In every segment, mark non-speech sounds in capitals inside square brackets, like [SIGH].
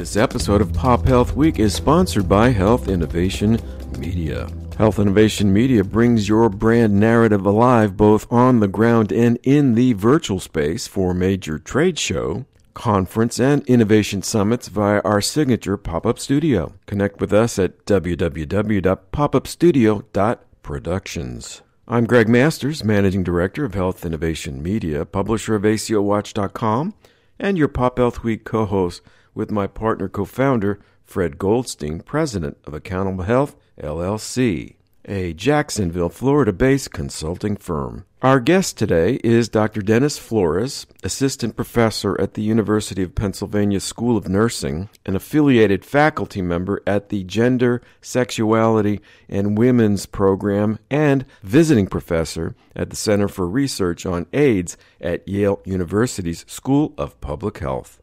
This episode of Pop Health Week is sponsored by Health Innovation Media. Health Innovation Media brings your brand narrative alive both on the ground and in the virtual space for major trade show, conference, and innovation summits via our signature pop up studio. Connect with us at www.popupstudio.productions. I'm Greg Masters, Managing Director of Health Innovation Media, publisher of ACOWatch.com, and your Pop Health Week co host with my partner co founder, Fred Goldstein, President of Accountable Health LLC, a Jacksonville, Florida based consulting firm. Our guest today is Dr. Dennis Flores, Assistant Professor at the University of Pennsylvania School of Nursing, an affiliated faculty member at the Gender, Sexuality, and Women's Program, and visiting professor at the Center for Research on AIDS at Yale University's School of Public Health.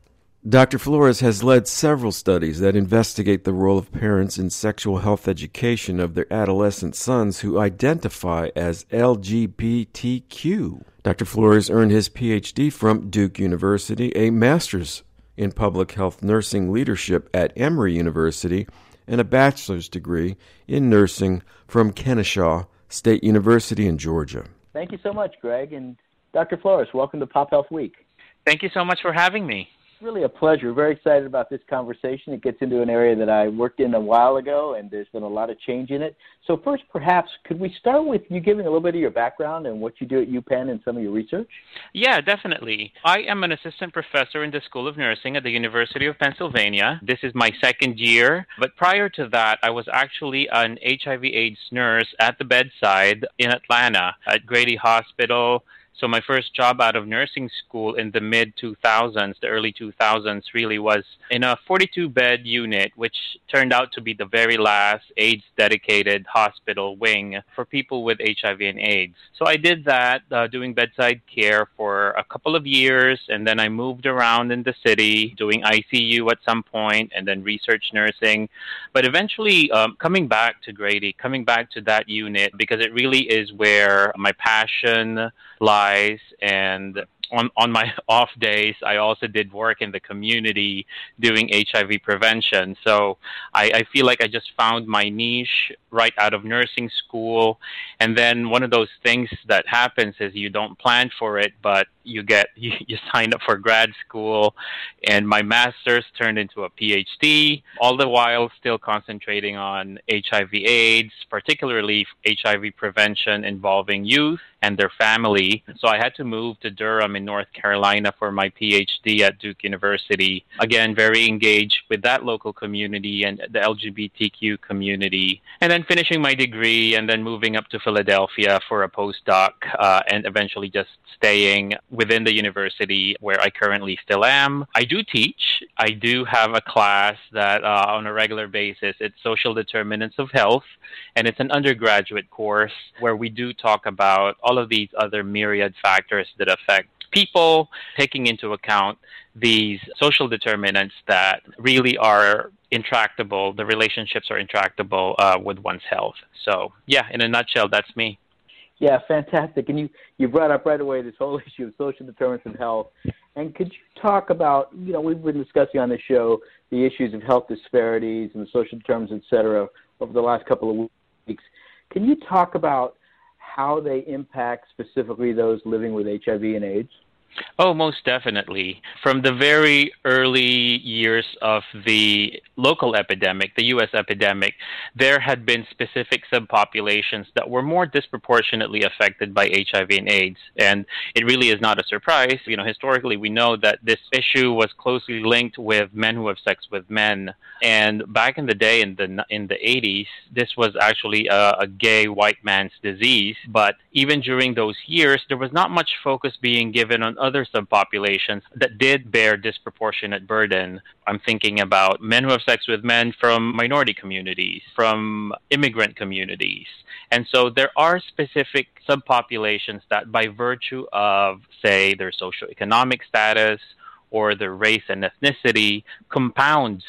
Dr. Flores has led several studies that investigate the role of parents in sexual health education of their adolescent sons who identify as LGBTQ. Dr. Flores earned his PhD from Duke University, a master's in public health nursing leadership at Emory University, and a bachelor's degree in nursing from Kennesaw State University in Georgia. Thank you so much, Greg. And Dr. Flores, welcome to Pop Health Week. Thank you so much for having me really a pleasure. Very excited about this conversation. It gets into an area that I worked in a while ago, and there's been a lot of change in it. So, first, perhaps, could we start with you giving a little bit of your background and what you do at UPenn and some of your research? Yeah, definitely. I am an assistant professor in the School of Nursing at the University of Pennsylvania. This is my second year, but prior to that, I was actually an HIV/AIDS nurse at the bedside in Atlanta at Grady Hospital so my first job out of nursing school in the mid 2000s, the early 2000s, really was in a 42 bed unit, which turned out to be the very last AIDS dedicated hospital wing for people with HIV and AIDS. So I did that, uh, doing bedside care for a couple of years, and then I moved around in the city, doing ICU at some point, and then research nursing. But eventually, um, coming back to Grady, coming back to that unit, because it really is where my passion lies and on, on my [LAUGHS] off days, I also did work in the community doing HIV prevention. So I, I feel like I just found my niche right out of nursing school. And then one of those things that happens is you don't plan for it, but you get [LAUGHS] you, you sign up for grad school. And my master's turned into a PhD, all the while still concentrating on HIV/AIDS, particularly HIV prevention involving youth and their family. So I had to move to Durham in North Carolina for my PhD at Duke University. Again, very engaged with that local community and the LGBTQ community. And then finishing my degree and then moving up to Philadelphia for a postdoc uh, and eventually just staying within the university where I currently still am. I do teach. I do have a class that uh, on a regular basis, it's social determinants of health, and it's an undergraduate course where we do talk about all of these other myriad factors that affect people, taking into account these social determinants that really are intractable, the relationships are intractable uh, with one's health. So, yeah, in a nutshell, that's me. Yeah, fantastic. And you, you brought up right away this whole [LAUGHS] issue of social determinants of health. And could you talk about, you know, we've been discussing on the show the issues of health disparities and the social determinants, et cetera, over the last couple of weeks. Can you talk about how they impact specifically those living with HIV and AIDS? Oh, most definitely. From the very early years of the local epidemic, the U.S. epidemic, there had been specific subpopulations that were more disproportionately affected by HIV and AIDS. And it really is not a surprise. You know, historically, we know that this issue was closely linked with men who have sex with men. And back in the day, in the in the 80s, this was actually a, a gay white man's disease. But even during those years, there was not much focus being given on other subpopulations that did bear disproportionate burden. I'm thinking about men who have sex with men from minority communities, from immigrant communities. And so there are specific subpopulations that, by virtue of, say, their socioeconomic status or their race and ethnicity, compounds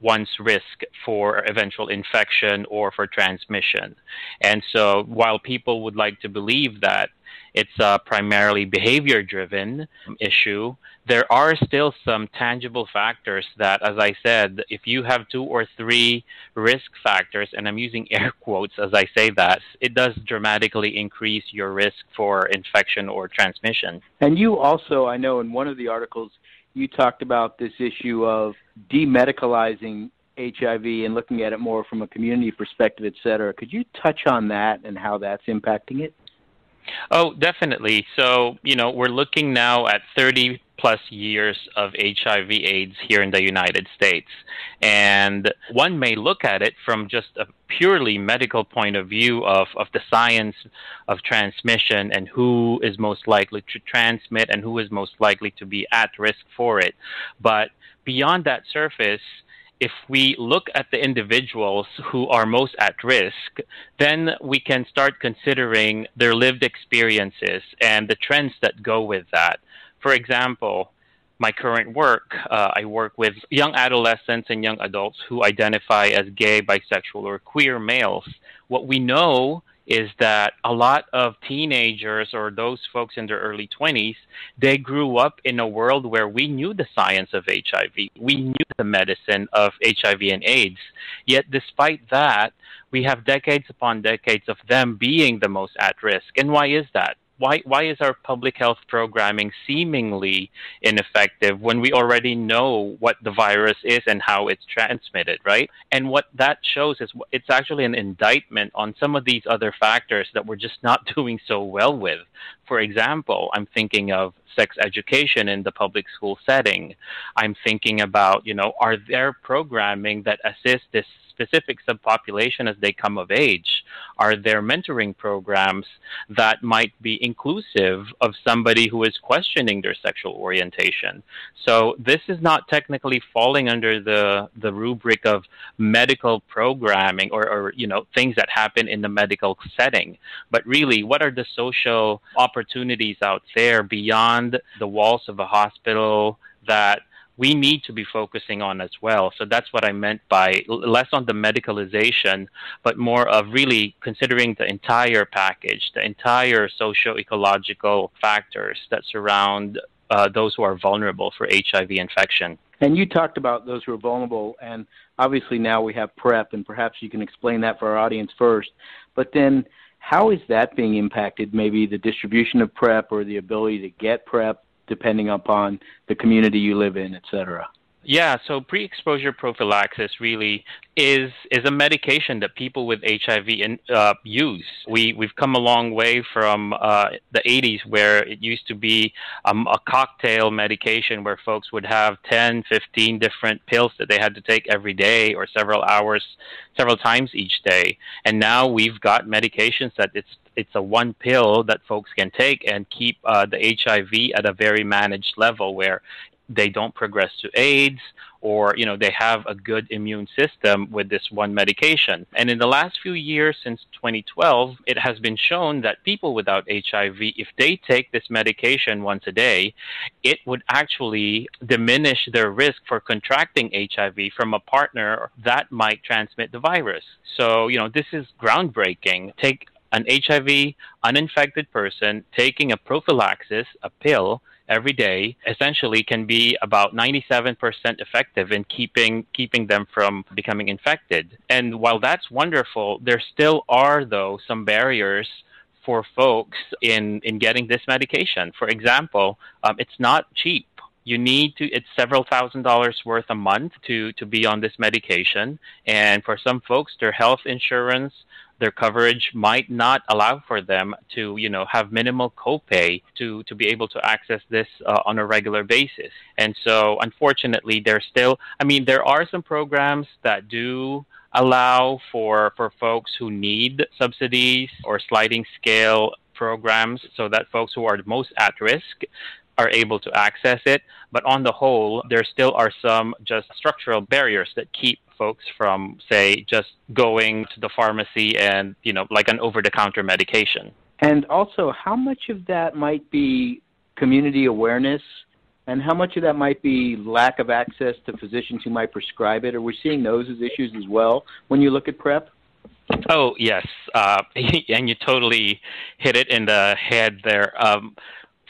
one's risk for eventual infection or for transmission. And so while people would like to believe that it's a primarily behavior driven issue, there are still some tangible factors that, as I said, if you have two or three risk factors, and I'm using air [LAUGHS] quotes as I say that, it does dramatically increase your risk for infection or transmission. And you also, I know in one of the articles, you talked about this issue of demedicalizing HIV and looking at it more from a community perspective, et cetera. Could you touch on that and how that's impacting it? Oh, definitely. So, you know, we're looking now at 30 plus years of HIV AIDS here in the United States. And one may look at it from just a purely medical point of view of, of the science of transmission and who is most likely to transmit and who is most likely to be at risk for it. But beyond that surface, if we look at the individuals who are most at risk, then we can start considering their lived experiences and the trends that go with that. For example, my current work, uh, I work with young adolescents and young adults who identify as gay, bisexual, or queer males. What we know is that a lot of teenagers or those folks in their early 20s, they grew up in a world where we knew the science of HIV. We knew the medicine of HIV and AIDS. Yet, despite that, we have decades upon decades of them being the most at risk. And why is that? Why why is our public health programming seemingly ineffective when we already know what the virus is and how it's transmitted, right? And what that shows is it's actually an indictment on some of these other factors that we're just not [LAUGHS] doing so well with. For example, I'm thinking of sex education in the public school setting. I'm thinking about, you know, are there programming that assists this specific subpopulation as they come of age? Are there mentoring programs that might be inclusive of somebody who is questioning their sexual orientation? So this is not technically falling under the, the rubric of medical programming or, or you know things that happen in the medical setting, but really what are the social opportunities out there beyond the walls of a hospital that we need to be focusing on as well. So that's what I meant by less on the medicalization, but more of really considering the entire package, the entire socio ecological factors that surround uh, those who are vulnerable for HIV infection. And you talked about those who are vulnerable, and obviously now we have PrEP, and perhaps you can explain that for our audience first. But then, how is that being impacted? Maybe the distribution of PrEP or the ability to get PrEP depending upon the community you live in, et cetera? Yeah, so pre-exposure prophylaxis really is is a medication that people with HIV in, uh, use. We we've come a long way from uh, the 80s where it used to be um, a cocktail medication where folks would have 10, 15 different pills that they had to take every day or several hours, several times each day. And now we've got medications that it's it's a one pill that folks can take and keep uh, the HIV at a very managed level where they don't progress to AIDS or you know they have a good immune system with this one medication. And in the last few years since 2012 it has been shown that people without HIV if they take this medication once a day it would actually diminish their risk for contracting HIV from a partner that might transmit the virus. So you know this is groundbreaking. Take an HIV uninfected person taking a prophylaxis a pill every day essentially can be about 97% effective in keeping keeping them from becoming infected. And while that's wonderful, there still are though some barriers for folks in in getting this medication. For example, um, it's not cheap you need to it's several thousand dollars worth a month to to be on this medication and for some folks their health insurance their coverage might not allow for them to, you know, have minimal copay to, to be able to access this uh, on a regular basis. And so, unfortunately, there's still, I mean, there are some programs that do allow for, for folks who need subsidies or sliding scale programs so that folks who are most at risk are able to access it. But on the whole, there still are some just structural barriers that keep folks from, say, just going to the pharmacy and, you know, like an over the counter medication. And also, how much of that might be community awareness and how much of that might be lack of access to physicians who might prescribe it? Are we seeing those as issues as well when you look at PrEP? Oh yes, uh, [LAUGHS] and you totally hit it in the head there. Um,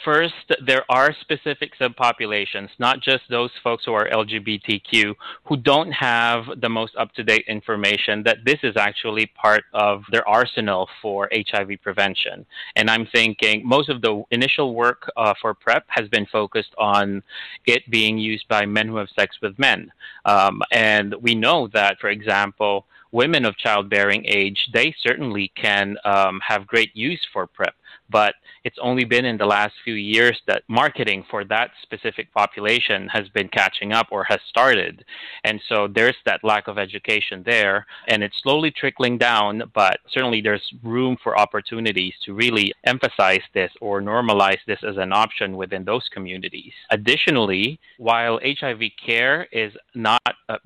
First, there are specific subpopulations, not just those folks who are LGBTQ, who don't have the most up to date information that this is actually part of their arsenal for HIV prevention. And I'm thinking most of the initial work uh, for PrEP has been focused on it being used by men who have sex with men. Um, and we know that, for example, women of childbearing age, they certainly can um, have great use for PrEP but it's only been in the last few years that marketing for that specific population has been catching up or has started. And so there's that lack of education there, and it's slowly trickling down, but certainly there's room for opportunities to really emphasize this or normalize this as an option within those communities. Additionally, while HIV care is not uh,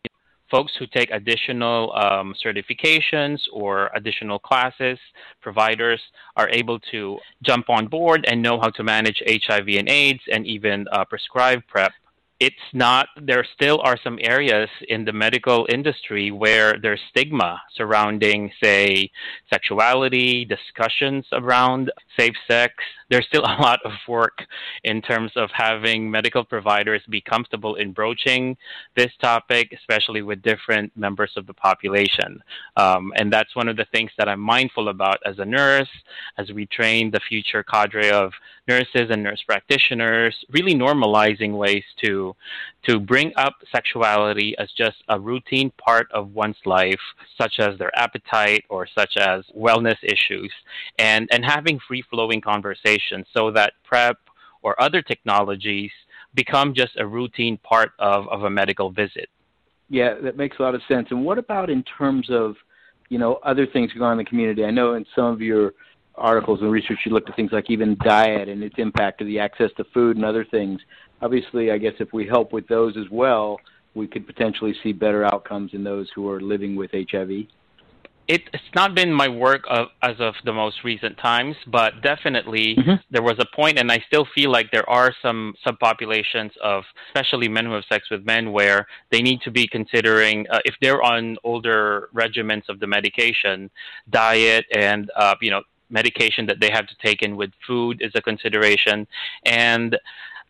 folks who take additional um, certifications or additional classes, providers are able to jump on board and know how to manage HIV and AIDS and even uh, prescribe PrEP it's not there still are some areas in the medical industry where there's stigma surrounding say sexuality discussions around safe sex. There's still a lot of work in terms of having medical providers be comfortable in broaching this topic especially with different members of the population. Um, and that's one of the things that i'm mindful about as a nurse as we train the future cadre of nurses and nurse practitioners really normalizing ways to to bring up sexuality as just a routine part of one's life, such as their appetite or such as wellness issues, and, and having free flowing conversations so that PrEP or other technologies become just a routine part of, of a medical visit. Yeah, that makes a lot of sense. And what about in terms of, you know, other things going on in the community? I know in some of your articles and research you looked at things like even diet and its impact to the access to food and other things obviously, I guess if we help with those as well, we could potentially see better outcomes in those who are living with HIV. It, it's not been my work of, as of the most recent times, but definitely mm-hmm. there was a point, and I still feel like there are some subpopulations of, especially men who have sex with men, where they need to be considering uh, if they're on older regimens of the medication, diet, and uh, you know medication that they have to take in with food is a consideration, and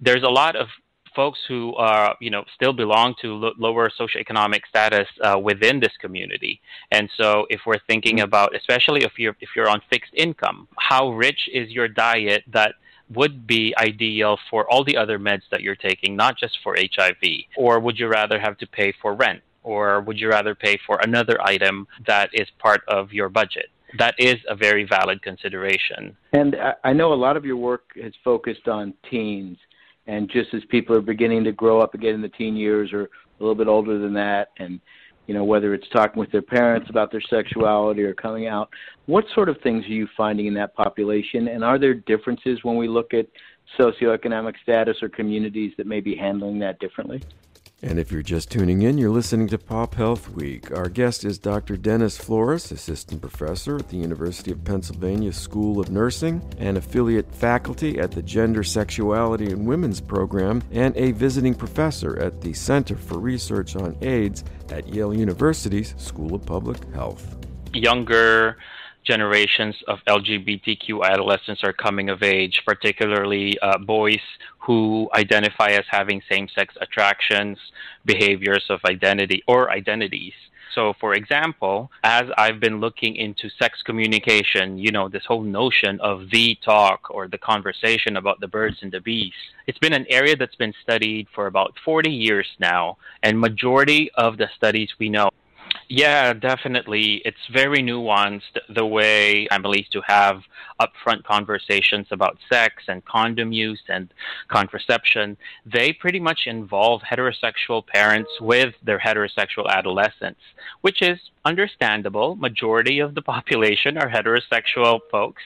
there's a lot of folks who are, you know, still belong to lo- lower socioeconomic status uh, within this community. And so, if we're thinking mm-hmm. about, especially if you're if you're on fixed income, how rich is your diet that would be ideal for all the other meds that you're taking, not just for HIV? Or would you rather have to pay for rent? Or would you rather pay for another item that is part of your budget? That is a very valid consideration. And I know a lot of your work has focused on teens and just as people are beginning to grow up again in the teen years or a little bit older than that and you know whether it's talking with their parents about their sexuality or coming out what sort of things are you finding in that population and are there differences when we look at socioeconomic status or communities that may be handling that differently and if you're just tuning in, you're listening to Pop Health Week. Our guest is Dr. Dennis Flores, Assistant Professor at the University of Pennsylvania School of Nursing and affiliate faculty at the Gender, Sexuality, and Women's Program, and a visiting professor at the Center for Research on AIDS at Yale University's School of Public Health. Younger generations of LGBTQ adolescents are coming of age, particularly uh, boys who identify as having same sex attractions, behaviors of identity, or identities. So, for example, as I've been looking into sex communication, you know, this whole notion of the talk or the conversation about the birds and the bees, it's been an area that's been studied for about 40 years now. And majority of the studies we know yeah, definitely. It's very nuanced the way families to have upfront conversations about sex and condom use and contraception. They pretty much involve heterosexual parents with their heterosexual adolescents, which is understandable. Majority of the [LAUGHS] population are heterosexual folks.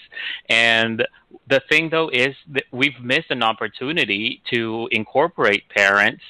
And the thing though is that we've missed an opportunity to incorporate parents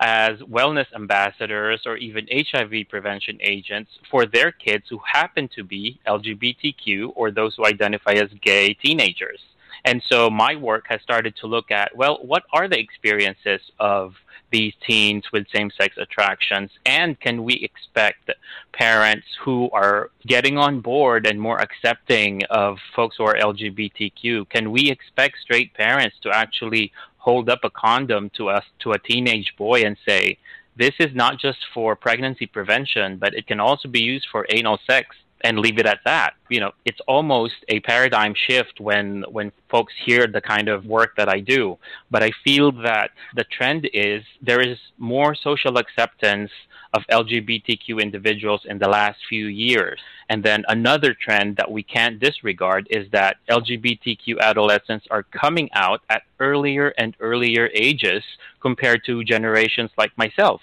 as wellness ambassadors or even HIV prevention agents for their kids who happen to be LGBTQ or those who identify as gay teenagers. And so my work has started to look at, well, what are the experiences of these teens with same sex attractions? And can we expect parents who are getting on board and more accepting of folks who are LGBTQ? Can we expect straight parents to actually hold up a condom to us to a teenage boy and say, this is not just for pregnancy prevention, but it can also be used for anal sex and leave it at that. You know, it's almost a paradigm shift when when folks hear the kind of work that I do. But I feel that the trend is there is more social acceptance of LGBTQ individuals in the last few years. And then another trend that we can't disregard is that LGBTQ adolescents are coming out at earlier and earlier ages compared to generations like myself.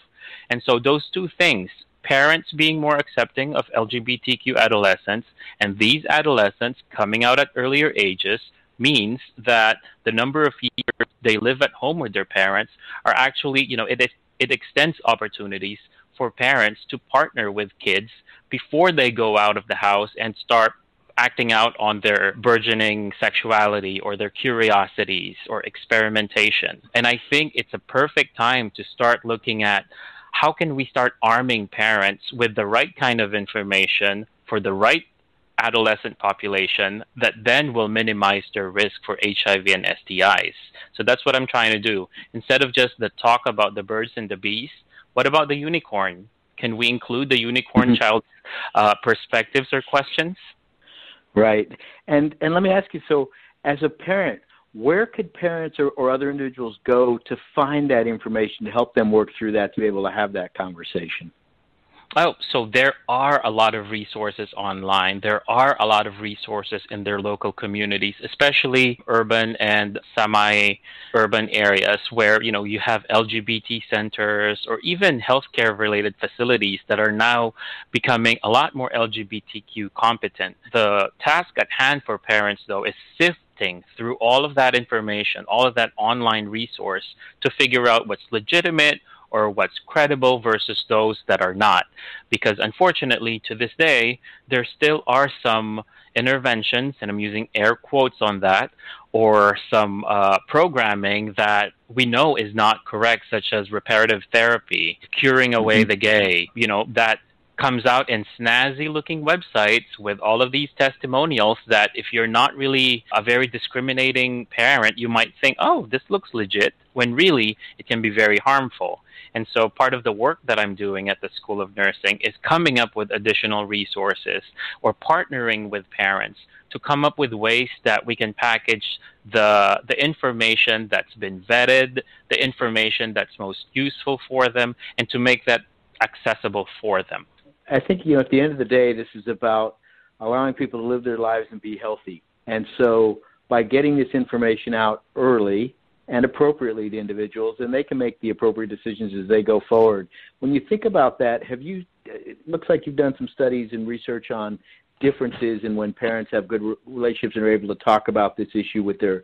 And so those two things, parents being more accepting of LGBTQ adolescents and these adolescents coming out at earlier ages means that the number of years they live at home with their parents are actually, you know, it, it extends opportunities for parents to partner with kids before they go out of the house and start acting out on their burgeoning sexuality or their curiosities or experimentation. And I think it's a perfect time to start looking at how can we start arming parents with the right kind of information for the right adolescent population that then will minimize their risk for HIV and STIs. So that's what I'm trying to do. Instead of just the talk about the birds and the bees, what about the unicorn? Can we include the unicorn mm-hmm. child's uh, perspectives or questions? Right. And and let me ask you so as a parent, where could parents or, or other individuals go to find that information to help them work through that to be able to have that conversation? Oh, so there are a lot of resources online. There are a lot of resources in their local communities, especially urban and semi-urban areas where, you know, you have LGBT centers or even healthcare related facilities that are now becoming a lot more LGBTQ competent. The task at hand for parents though is sift through all of that information, all of that online resource to figure out what's legitimate or what's credible versus those that are not. Because unfortunately, to this day, there still are some interventions, and I'm using air quotes on that, or some uh, programming that we know is not correct, such as reparative therapy, curing away mm-hmm. the gay, you know, that comes out in snazzy looking websites with all of these testimonials that if you're not really a very discriminating parent, you might think, oh, this looks legit, when really it can be very harmful. And so part of the work that I'm doing at the School of Nursing is coming up with additional resources or partnering with parents to come up with ways that we can package the the information that's been vetted, the information that's most useful for them, and to make that accessible for them. I think you know at the end of the day, this is about allowing people to live their lives and be healthy. And so by getting this information out early and appropriately to individuals, then they can make the appropriate decisions as they go forward. When you think about that, have you? It looks like you've done some studies and research on differences in when parents have good relationships and are able to talk about this issue with their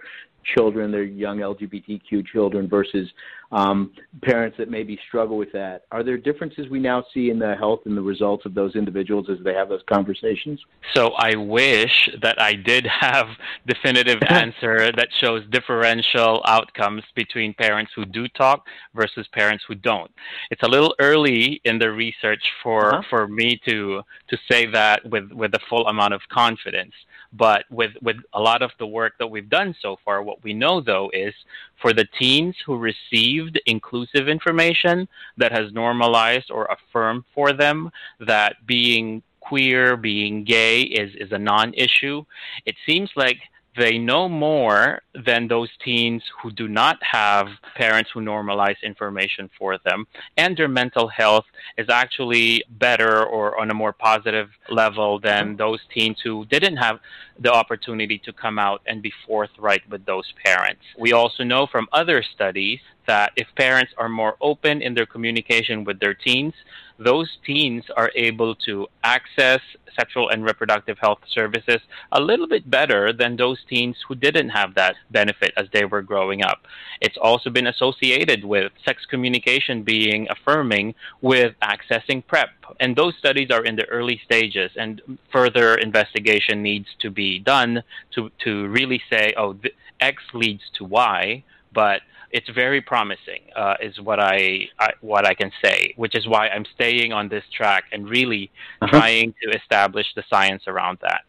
children, their young LGBTQ children, versus um, parents that maybe struggle with that. Are there differences we now see in the health and the results of those individuals as they have those conversations? So I wish that I did have [LAUGHS] definitive [LAUGHS] answer that shows differential outcomes between parents who do talk versus parents who don't. It's a little early in the research for uh-huh. for me to to say that with with a full amount of confidence. But with, with a lot of the work that we've done so far, what we know though is for the teens who received inclusive information that has normalized or affirmed for them that being queer, being gay is, is a non issue, it seems like they know more than those teens who do not have parents who normalize information for them. And their mental health is actually better or on a more positive level than mm-hmm. those teens who didn't have the opportunity to come out and be forthright with those parents. We also know from other studies that if parents are more open in their communication with their teens, those teens are able to access sexual and reproductive health services a little bit better than those teens who didn't have that benefit as they were growing up. It's also been associated with sex communication being affirming with accessing PrEP. And those studies are in the early stages, and further investigation needs to be done to, to really say, oh, th- X leads to Y, but it's very promising, uh, is what I, I, what I can say. Which is why I'm staying on this track and really uh-huh. trying to establish the science around that.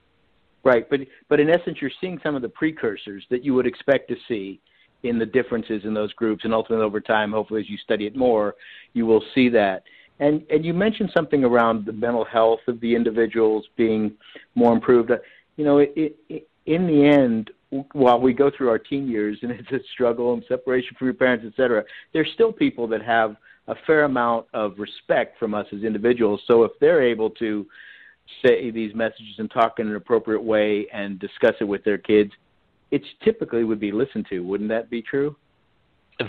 Right, but but in essence, you're seeing some of the precursors that you would expect to see in the differences in those groups, and ultimately over time, hopefully, as you study it more, you will see that. And and you mentioned something around the mental health of the individuals being more improved. You know, it, it, in the end, while we go through our teen years and [LAUGHS] it's a struggle and separation from your parents, et cetera, there's still people that have a fair amount of respect from us as individuals. So if they're able to say these messages and talk in an appropriate way and discuss it with their kids, it typically would be listened to. Wouldn't that be true?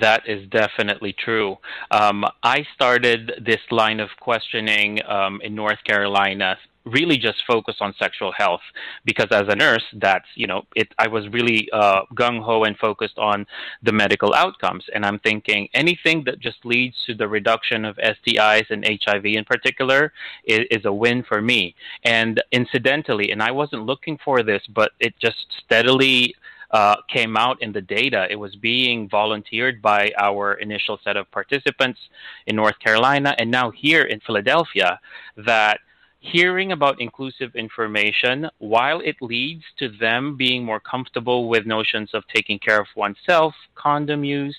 That is definitely true. Um, I started this line of questioning um, in North Carolina really just focus on sexual health because as a nurse that's you know it i was really uh, gung-ho and focused on the medical outcomes and i'm thinking anything that just leads to the reduction of stis and hiv in particular is, is a win for me and incidentally and i wasn't looking for this but it just steadily uh, came out in the data. It was being volunteered by our initial set of participants in North Carolina and now here in Philadelphia that hearing about inclusive information, while it leads to them being more comfortable with notions of taking care of oneself, condom use,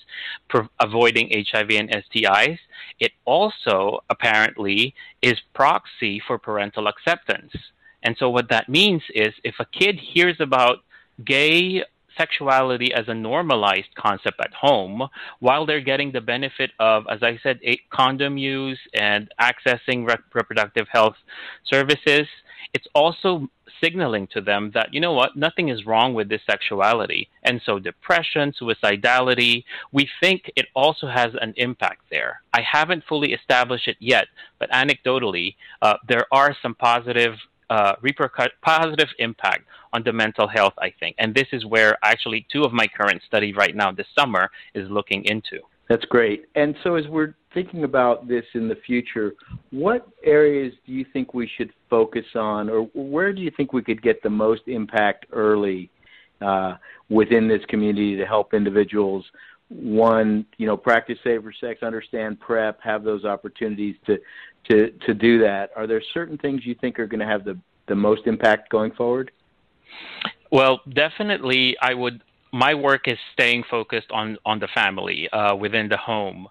pro- avoiding HIV and STIs, it also apparently is proxy for parental acceptance. And so what that means is if a kid hears about gay sexuality as a normalized concept at home while they're getting the benefit of, as I said, condom use and accessing reproductive health services. It's also signaling to them that, you know what, nothing is wrong with this sexuality. And so, depression, suicidality, we think it also has an impact there. I haven't fully established it yet, but anecdotally, uh, there are some positive uh, repercut- positive impact on the mental health, I think. And this is where actually two of my current study right now this summer is looking into. That's great. And so, as we're thinking about this in the future, what areas do you think we should focus on, or where do you think we could get the most impact early uh, within this community to help individuals? One, you know, practice safer sex, understand PrEP, have those opportunities to to to do that. Are there certain things you think are going to have the the most impact going forward? Well, definitely, I would. My work is staying focused on on the family uh, within the home.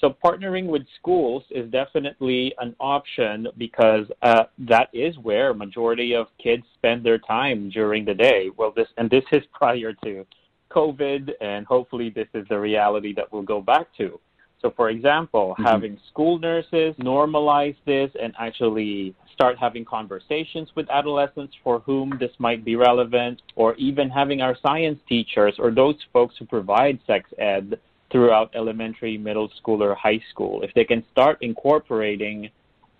So partnering with schools is definitely an option because uh, that is where majority of kids spend their time during the day. Well, this and this is [LAUGHS] prior to COVID, and hopefully this is the reality that we'll go back to. So, for example, mm-hmm. having school nurses normalize this and actually start having conversations with adolescents for whom this might be relevant, or even having our science teachers or those folks who provide sex ed throughout elementary, middle school, or high school, if they can start incorporating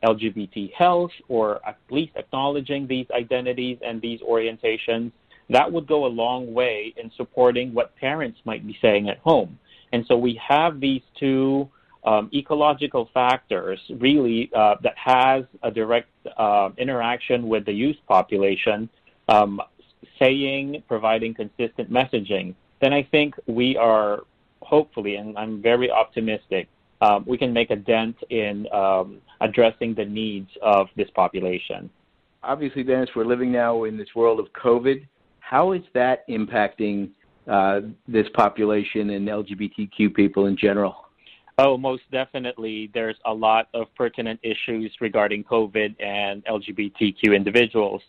LGBT health or at least acknowledging these identities and these orientations, that would go a long way in supporting what parents might be saying at home. And so we have these two um, ecological factors really uh, that has a direct uh, interaction with the youth population, um, saying, providing consistent messaging, then I think we are hopefully, and I'm very optimistic, um, we can make a dent in um, addressing the needs of this population. Obviously, Dennis, we're living now in this world of COVID. How is that impacting uh, this population and LGBTQ people in general? Oh, most definitely. There's a lot of pertinent issues regarding COVID and LGBTQ individuals.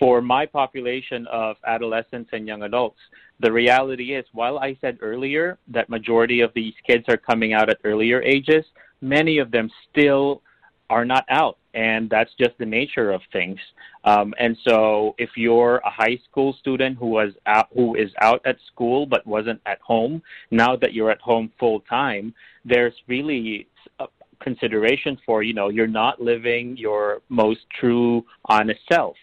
For my population of adolescents and young adults, the reality is, while I said earlier that majority of these kids are coming out at earlier ages, many of them still are not out and that's just the nature of things. Um, and so, if you're a high school student who was out, who is out at school but wasn't at home, now that you're at home full time, there's really a consideration for you know you're not living your most true, honest self.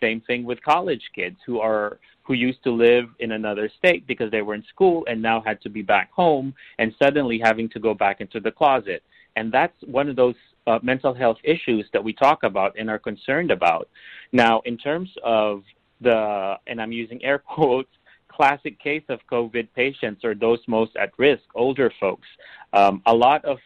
Same thing with college kids who are who used to live in another state because they were in school and now had to be back home and suddenly having to go back into the closet. And that's one of those uh, mental health issues that we talk about and are concerned about. Now, in terms of the, and I'm using air [LAUGHS] quotes, classic case of COVID patients are those most at risk, older folks. Um, a lot of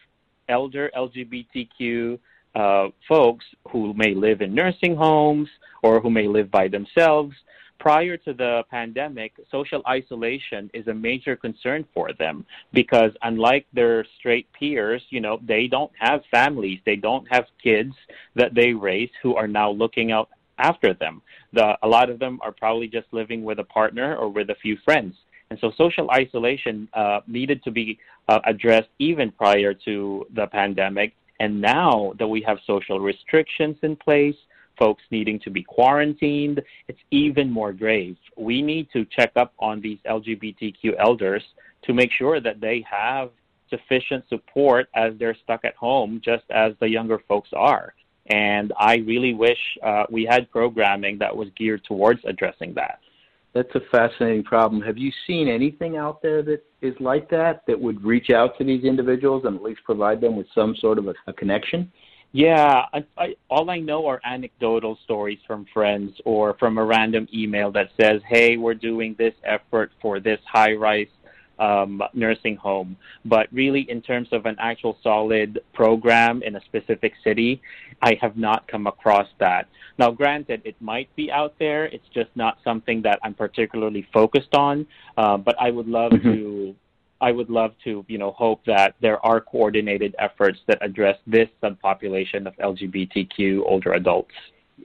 elder LGBTQ uh, folks who may live in nursing homes or who may live by themselves. Prior to the pandemic, social isolation is a major concern for them because unlike their straight peers, you know, they don't have families, they don't have kids that they raise who are now looking out after them. The, a lot of them are probably just living with a partner or with a few friends. And so social isolation uh, needed to be uh, addressed even prior to the pandemic. And now that we have social restrictions in place, folks needing to be quarantined, it's even more grave. We need to check up on these LGBTQ elders to make sure that they have sufficient support as they're stuck at home, just as the younger folks are. And I really wish uh, we had programming that was geared towards addressing that. That's a fascinating problem. Have you seen anything out there that is like that, that would reach out to these individuals and at least provide them with some sort of a, a connection? Yeah, I, I, all I know are anecdotal stories from friends or from a random email that says, "Hey, we're doing this effort for this high-rise um, nursing home." But really, in terms of an actual solid program in a specific city, I have not come across that. Now, granted, it might be out there. It's just not something that I'm particularly focused on. Uh, but I would love mm-hmm. to I would love to, you know, hope that there are coordinated efforts that address this subpopulation of LGBTQ older adults.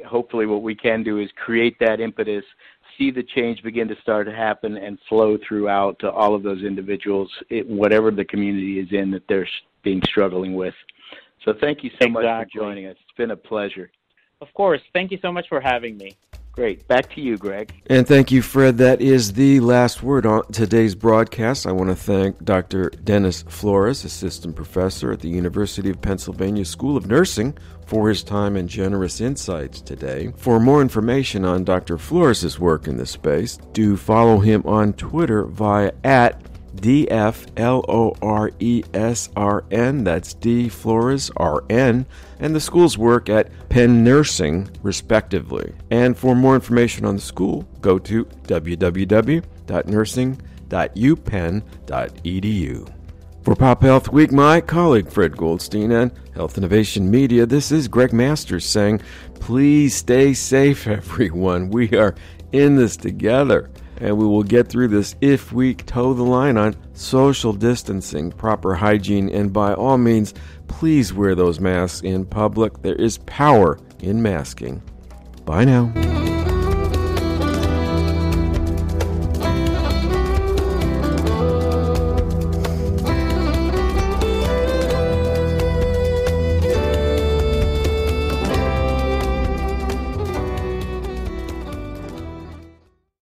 Hopefully, what we can do is create that impetus, see the change begin to start to happen, and flow throughout to all of those individuals, whatever the community is in that they're being struggling with. So, thank you so exactly. much for joining us. It's been a pleasure. Of course. Thank you so much for having me. Great. Back to you, Greg. And thank you, Fred. That is the last word on today's broadcast. I want to thank Dr. Dennis Flores, Assistant Professor at the University of Pennsylvania School of Nursing, for his time and generous insights today. For more information on Dr. Flores' work in this space, do follow him on Twitter via at D F L O R E S R N, that's D Flores R N, and the school's work at Penn Nursing, respectively. And for more information on the school, go to www.nursing.upenn.edu. For Pop Health Week, my colleague Fred Goldstein and Health Innovation Media, this is Greg Masters saying, please stay safe, [LAUGHS] everyone. We are in this together and we will get through this if we toe the line on social distancing, proper hygiene, and by all means, please wear those masks in public. There is power in masking. Bye now.